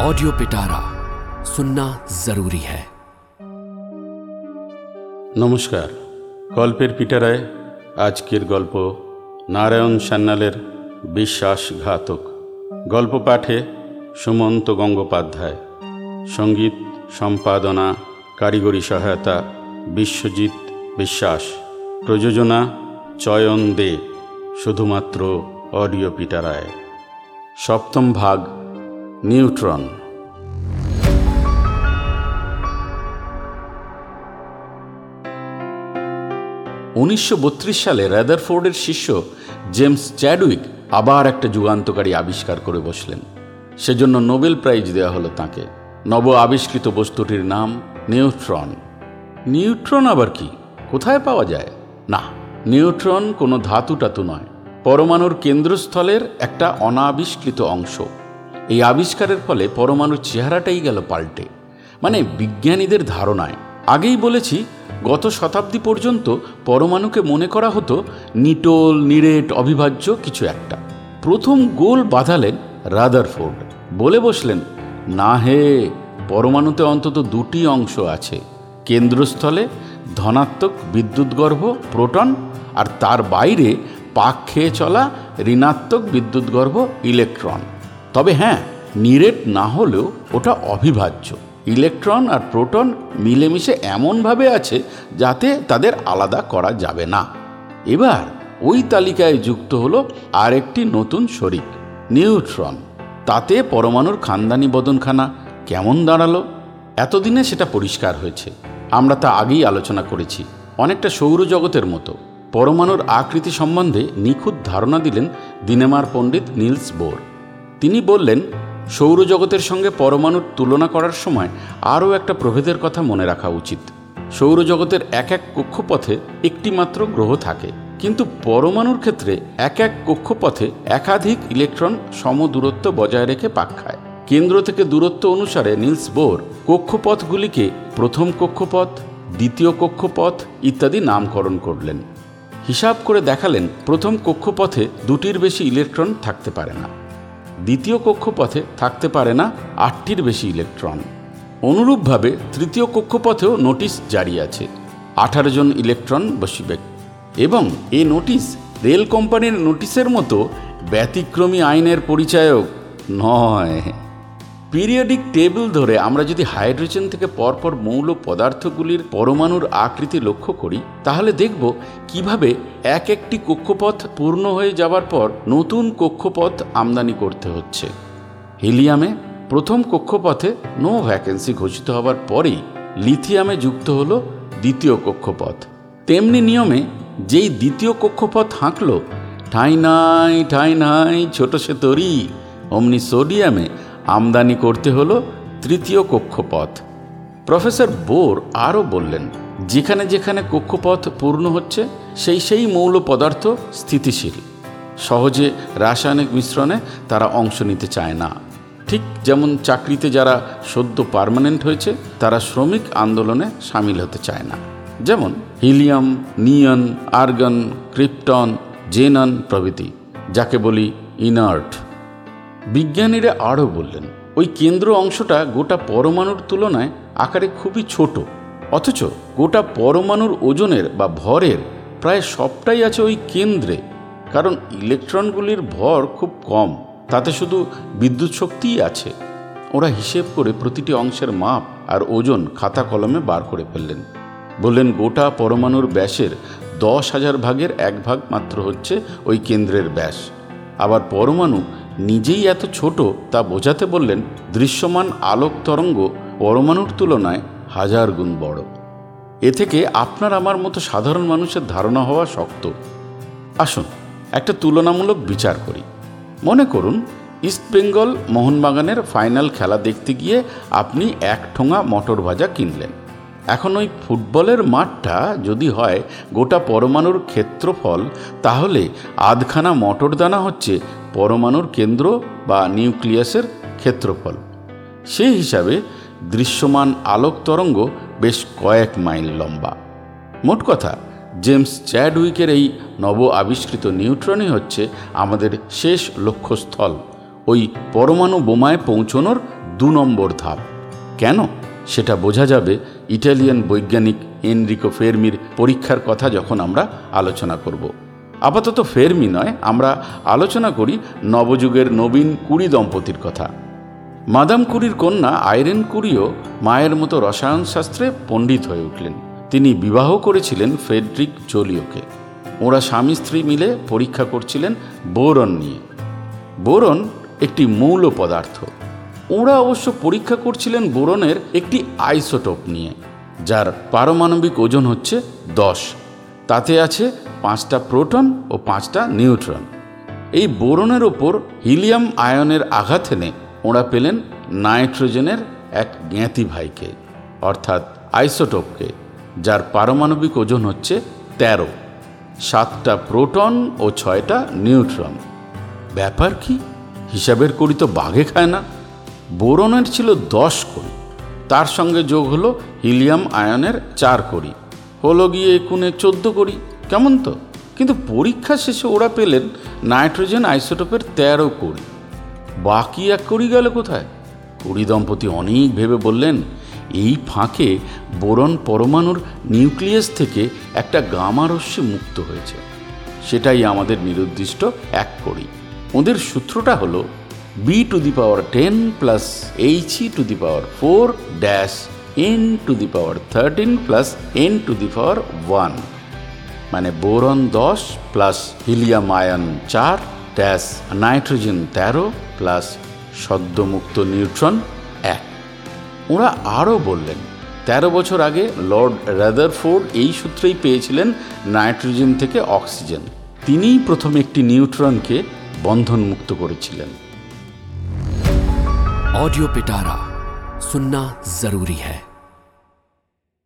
Audio पिटारा सुनना जरूरी है নমস্কার গল্পের পিটারায় আজকের গল্প নারায়ণ সান্যালের বিশ্বাসঘাতক গল্প পাঠে সুমন্ত গঙ্গোপাধ্যায় সঙ্গীত সম্পাদনা কারিগরি সহায়তা বিশ্বজিৎ বিশ্বাস প্রযোজনা চয়ন দে শুধুমাত্র অডিও পিটারায় সপ্তম ভাগ নিউট্রন। উনিশশো বত্রিশ সালে র্যাদারফোর্ডের শিষ্য জেমস চ্যাডউইক আবার একটা যুগান্তকারী আবিষ্কার করে বসলেন। সেজন্য নোবেল প্রাইজ দেওয়া হলো তাকে। নব আবিষ্কৃত বস্তুটির নাম নিউট্রন। নিউট্রন আবার কি? কোথায় পাওয়া যায়? না, নিউট্রন কোনো ধাতু টাতু নয়, পরমাণুর কেন্দ্রস্থলের একটা অনাবিষ্কৃত অংশ। এই আবিষ্কারের ফলে পরমাণুর চেহারাটাই গেল পাল্টে। মানে বিজ্ঞানীদের ধারণায়। আগেই বলেছি, গত শতাব্দী পর্যন্ত পরমাণুকে মনে করা হতো নিটোল, নিরেট, অবিভাজ্য কিছু একটা। প্রথম গোল বাঁধালেন রাদারফোর্ড। বলে বসলেন, না হে, পরমাণুতে অন্তত দুটি অংশ আছে। কেন্দ্রস্থলে ধনাত্মক বিদ্যুৎগর্ভ প্রোটন, আর তার বাইরে পাক খেয়ে চলা ঋণাত্মক বিদ্যুৎগর্ভ ইলেকট্রন। তবে হ্যাঁ নিরেট না হলেও ওটা অবিভাজ্য। ইলেকট্রন আর প্রোটন মিলেমিশে এমনভাবে আছে যাতে তাদের আলাদা করা যাবে না। এবার ওই তালিকায় যুক্ত হলো আরেকটি নতুন শরিক, নিউট্রন। তাতে পরমাণুর খানদানি বদনখানা কেমন দাঁড়াল? এতদিনে সেটা পরিষ্কার হয়েছে। আমরা তা আগেই আলোচনা করেছি। অনেকটা সৌরজগতের মতো। পরমাণুর আকৃতি সম্বন্ধে নিখুঁত ধারণা দিলেন দিনেমার পণ্ডিত নীলস বোর। তিনি বললেন, সৌরজগতের সঙ্গে পরমাণুর তুলনা করার সময় আরও একটা প্রভেদের কথা মনে রাখা উচিত। সৌরজগতের এক এক কক্ষপথে একটি মাত্র গ্রহ থাকে, কিন্তু পরমাণুর ক্ষেত্রে এক এক কক্ষপথে একাধিক ইলেকট্রন সম দূরত্ব বজায় রেখে পাক খায়। কেন্দ্র থেকে দূরত্ব অনুসারে নিলস বোর কক্ষপথগুলিকে প্রথম কক্ষপথ, দ্বিতীয় কক্ষপথ ইত্যাদি নামকরণ করলেন। হিসাব করে দেখালেন, প্রথম কক্ষপথে দুটির বেশি ইলেকট্রন থাকতে পারে না। দ্বিতীয় কক্ষপথে থাকতে পারে না আটটির বেশি ইলেকট্রন। অনুরূপভাবে তৃতীয় কক্ষপথেও নোটিশ জারি আছে, আঠারো জন ইলেকট্রন বসিবে। এবং এই নোটিশ রেল কোম্পানির নোটিশের মতো ব্যতিক্রমী আইনের পরিচায়ক নয়। পিরিয়ডিক টেবিল ধরে আমরা যদি হাইড্রোজেন থেকে পরপর মৌল পদার্থগুলির পরমাণুর আকৃতি লক্ষ্য করি, তাহলে দেখব কীভাবে এক একটি কক্ষপথ পূর্ণ হয়ে যাবার পর নতুন কক্ষপথ আমদানি করতে হচ্ছে। হিলিয়ামে প্রথম কক্ষপথে নো ভ্যাকেন্সি ঘোষিত হবার পরেই লিথিয়ামে যুক্ত হলো দ্বিতীয় কক্ষপথ। তেমনি নিয়মে যেই দ্বিতীয় কক্ষপথ হাঁকল, ঠাই নাই ঠাই নাই, ছোট সে তরি, অমনি সোডিয়ামে আমদানি করতে হলো তৃতীয় কক্ষপথ। প্রফেসর বোর আরও বললেন, যেখানে যেখানে কক্ষপথ পূর্ণ হচ্ছে, সেই সেই মৌল পদার্থ স্থিতিশীল। সহজে রাসায়নিক মিশ্রণে তারা অংশ নিতে চায় না। ঠিক যেমন চাকরিতে যারা সদ্য পার্মানেন্ট হয়েছে, তারা শ্রমিক আন্দোলনে সামিল হতে চায় না। যেমন helium, neon, argon, krypton, xenon প্রভৃতি, যাকে বলি ইনার্ট। বিজ্ঞানীরা আরও বললেন, ওই কেন্দ্র অংশটা গোটা পরমাণুর তুলনায় আকারে খুবই ছোট। অথচ গোটা পরমাণুর ওজনের বা ভরের প্রায় সবটাই আছে ওই কেন্দ্রে, কারণ ইলেকট্রনগুলির ভর খুব কম, তাতে শুধু বিদ্যুৎ শক্তিই আছে। ওরা হিসেব করে প্রতিটি অংশের মাপ আর ওজন খাতা কলমে বার করে ফেললেন। বললেন, গোটা পরমাণুর ব্যাসের দশ হাজার ভাগের এক ভাগ মাত্র হচ্ছে ওই কেন্দ্রের ব্যাস। আবার পরমাণু নিজেই এত ছোট তা বোঝাতে বললেন দৃশ্যমান আলোক তরঙ্গ পরমাণুর তুলনায় হাজার গুণ বড়। এ থেকে আপনার আমার মতো সাধারণ মানুষের ধারণা হওয়া শক্ত। আসুন, একটা তুলনামূলক বিচার করি। মনে করুন ইস্টবেঙ্গল মোহনবাগানের ফাইনাল খেলা দেখতে গিয়ে আপনি এক ঠোঙা মটর ভাজা কিনলেন। এখন ওই ফুটবলের মাঠটা যদি হয় গোটা পরমাণুর ক্ষেত্রফল, তাহলে আধখানা মটর দানা হচ্ছে পরমাণুর কেন্দ্র বা নিউক্লিয়াসের ক্ষেত্রফল। সেই হিসাবে দৃশ্যমান আলোক তরঙ্গ বেশ কয়েক মাইল লম্বা। মোট কথা, জেমস চ্যাডউইকের এই নব আবিষ্কৃত নিউট্রনই হচ্ছে আমাদের শেষ লক্ষ্যস্থল, ওই পরমাণু বোমায় পৌঁছনোর দু নম্বর ধাপ। কেন? সেটা বোঝা যাবে ইটালিয়ান বৈজ্ঞানিক এনরিকো ফেরমির পরীক্ষার কথা যখন আমরা আলোচনা করব। আপাতত ফেরমি নয়, আমরা আলোচনা করি নবযুগের নবীন কুড়ি দম্পতির কথা। মাদাম কুরির কন্যা আইরেন কুরিও মায়ের মতো রসায়ন শাস্ত্রে পণ্ডিত হয়ে উঠলেন। তিনি বিবাহ করেছিলেন ফেডরিক জোলিওকে। ওরা স্বামী স্ত্রী মিলে পরীক্ষা করছিলেন বোরন নিয়ে। বোরন একটি মৌল পদার্থ। ওরা অবশ্য পরীক্ষা করছিলেন বোরনের একটি আইসোটোপ নিয়ে, যার পারমাণবিক ওজন হচ্ছে দশ। তাতে আছে পাঁচটা প্রোটন ও পাঁচটা নিউট্রন। এই বোরনের ওপর হিলিয়াম আয়নের আঘাত এনে ওরা পেলেন নাইট্রোজেনের এক জ্ঞাতি ভাইকে, অর্থাৎ আইসোটোপকে, যার পারমাণবিক ওজন হচ্ছে তেরো। সাতটা প্রোটন ও ছয়টা নিউট্রন। ব্যাপার কি? হিসাবের করি তো বাঘে খায় না। বোরনের ছিল দশ কড়ি তার সঙ্গে যোগ হলো হিলিয়াম আয়নের চার কড়ি হলো গিয়ে একুনে চোদ্দ কড়ি, কেমন তো? কিন্তু পরীক্ষা শেষে ওরা পেলেন নাইট্রোজেন আইসোটোপের তেরো কড়ি। বাকি এক কড়ি গেল কোথায়? কুড়ি দম্পতি অনেক ভেবে বললেন, এই ফাঁকে বোরন পরমাণুর নিউক্লিয়াস থেকে একটা গামারস্যে মুক্ত হয়েছে। সেটাই আমাদের নিরুদ্দিষ্ট এক কড়ি। ওদের সূত্রটা হলো B two the power ten plus H E two the power four dash N to the power thirteen plus N to the power one মানে বোরন দশ প্লাস হিলিয়াম আয়ন চার ড্যাশ নাইট্রোজেন তেরো প্লাস সদ্যমুক্ত neutron এক ওরা আরও বললেন তেরো বছর আগে লর্ড রাদারফোর্ড এই সূত্রেই পেয়েছিলেন নাইট্রোজেন থেকে অক্সিজেন তিনিই প্রথম একটি নিউট্রনকে বন্ধনমুক্ত করেছিলেন ऑडियो पिटारा सुनना जरूरी है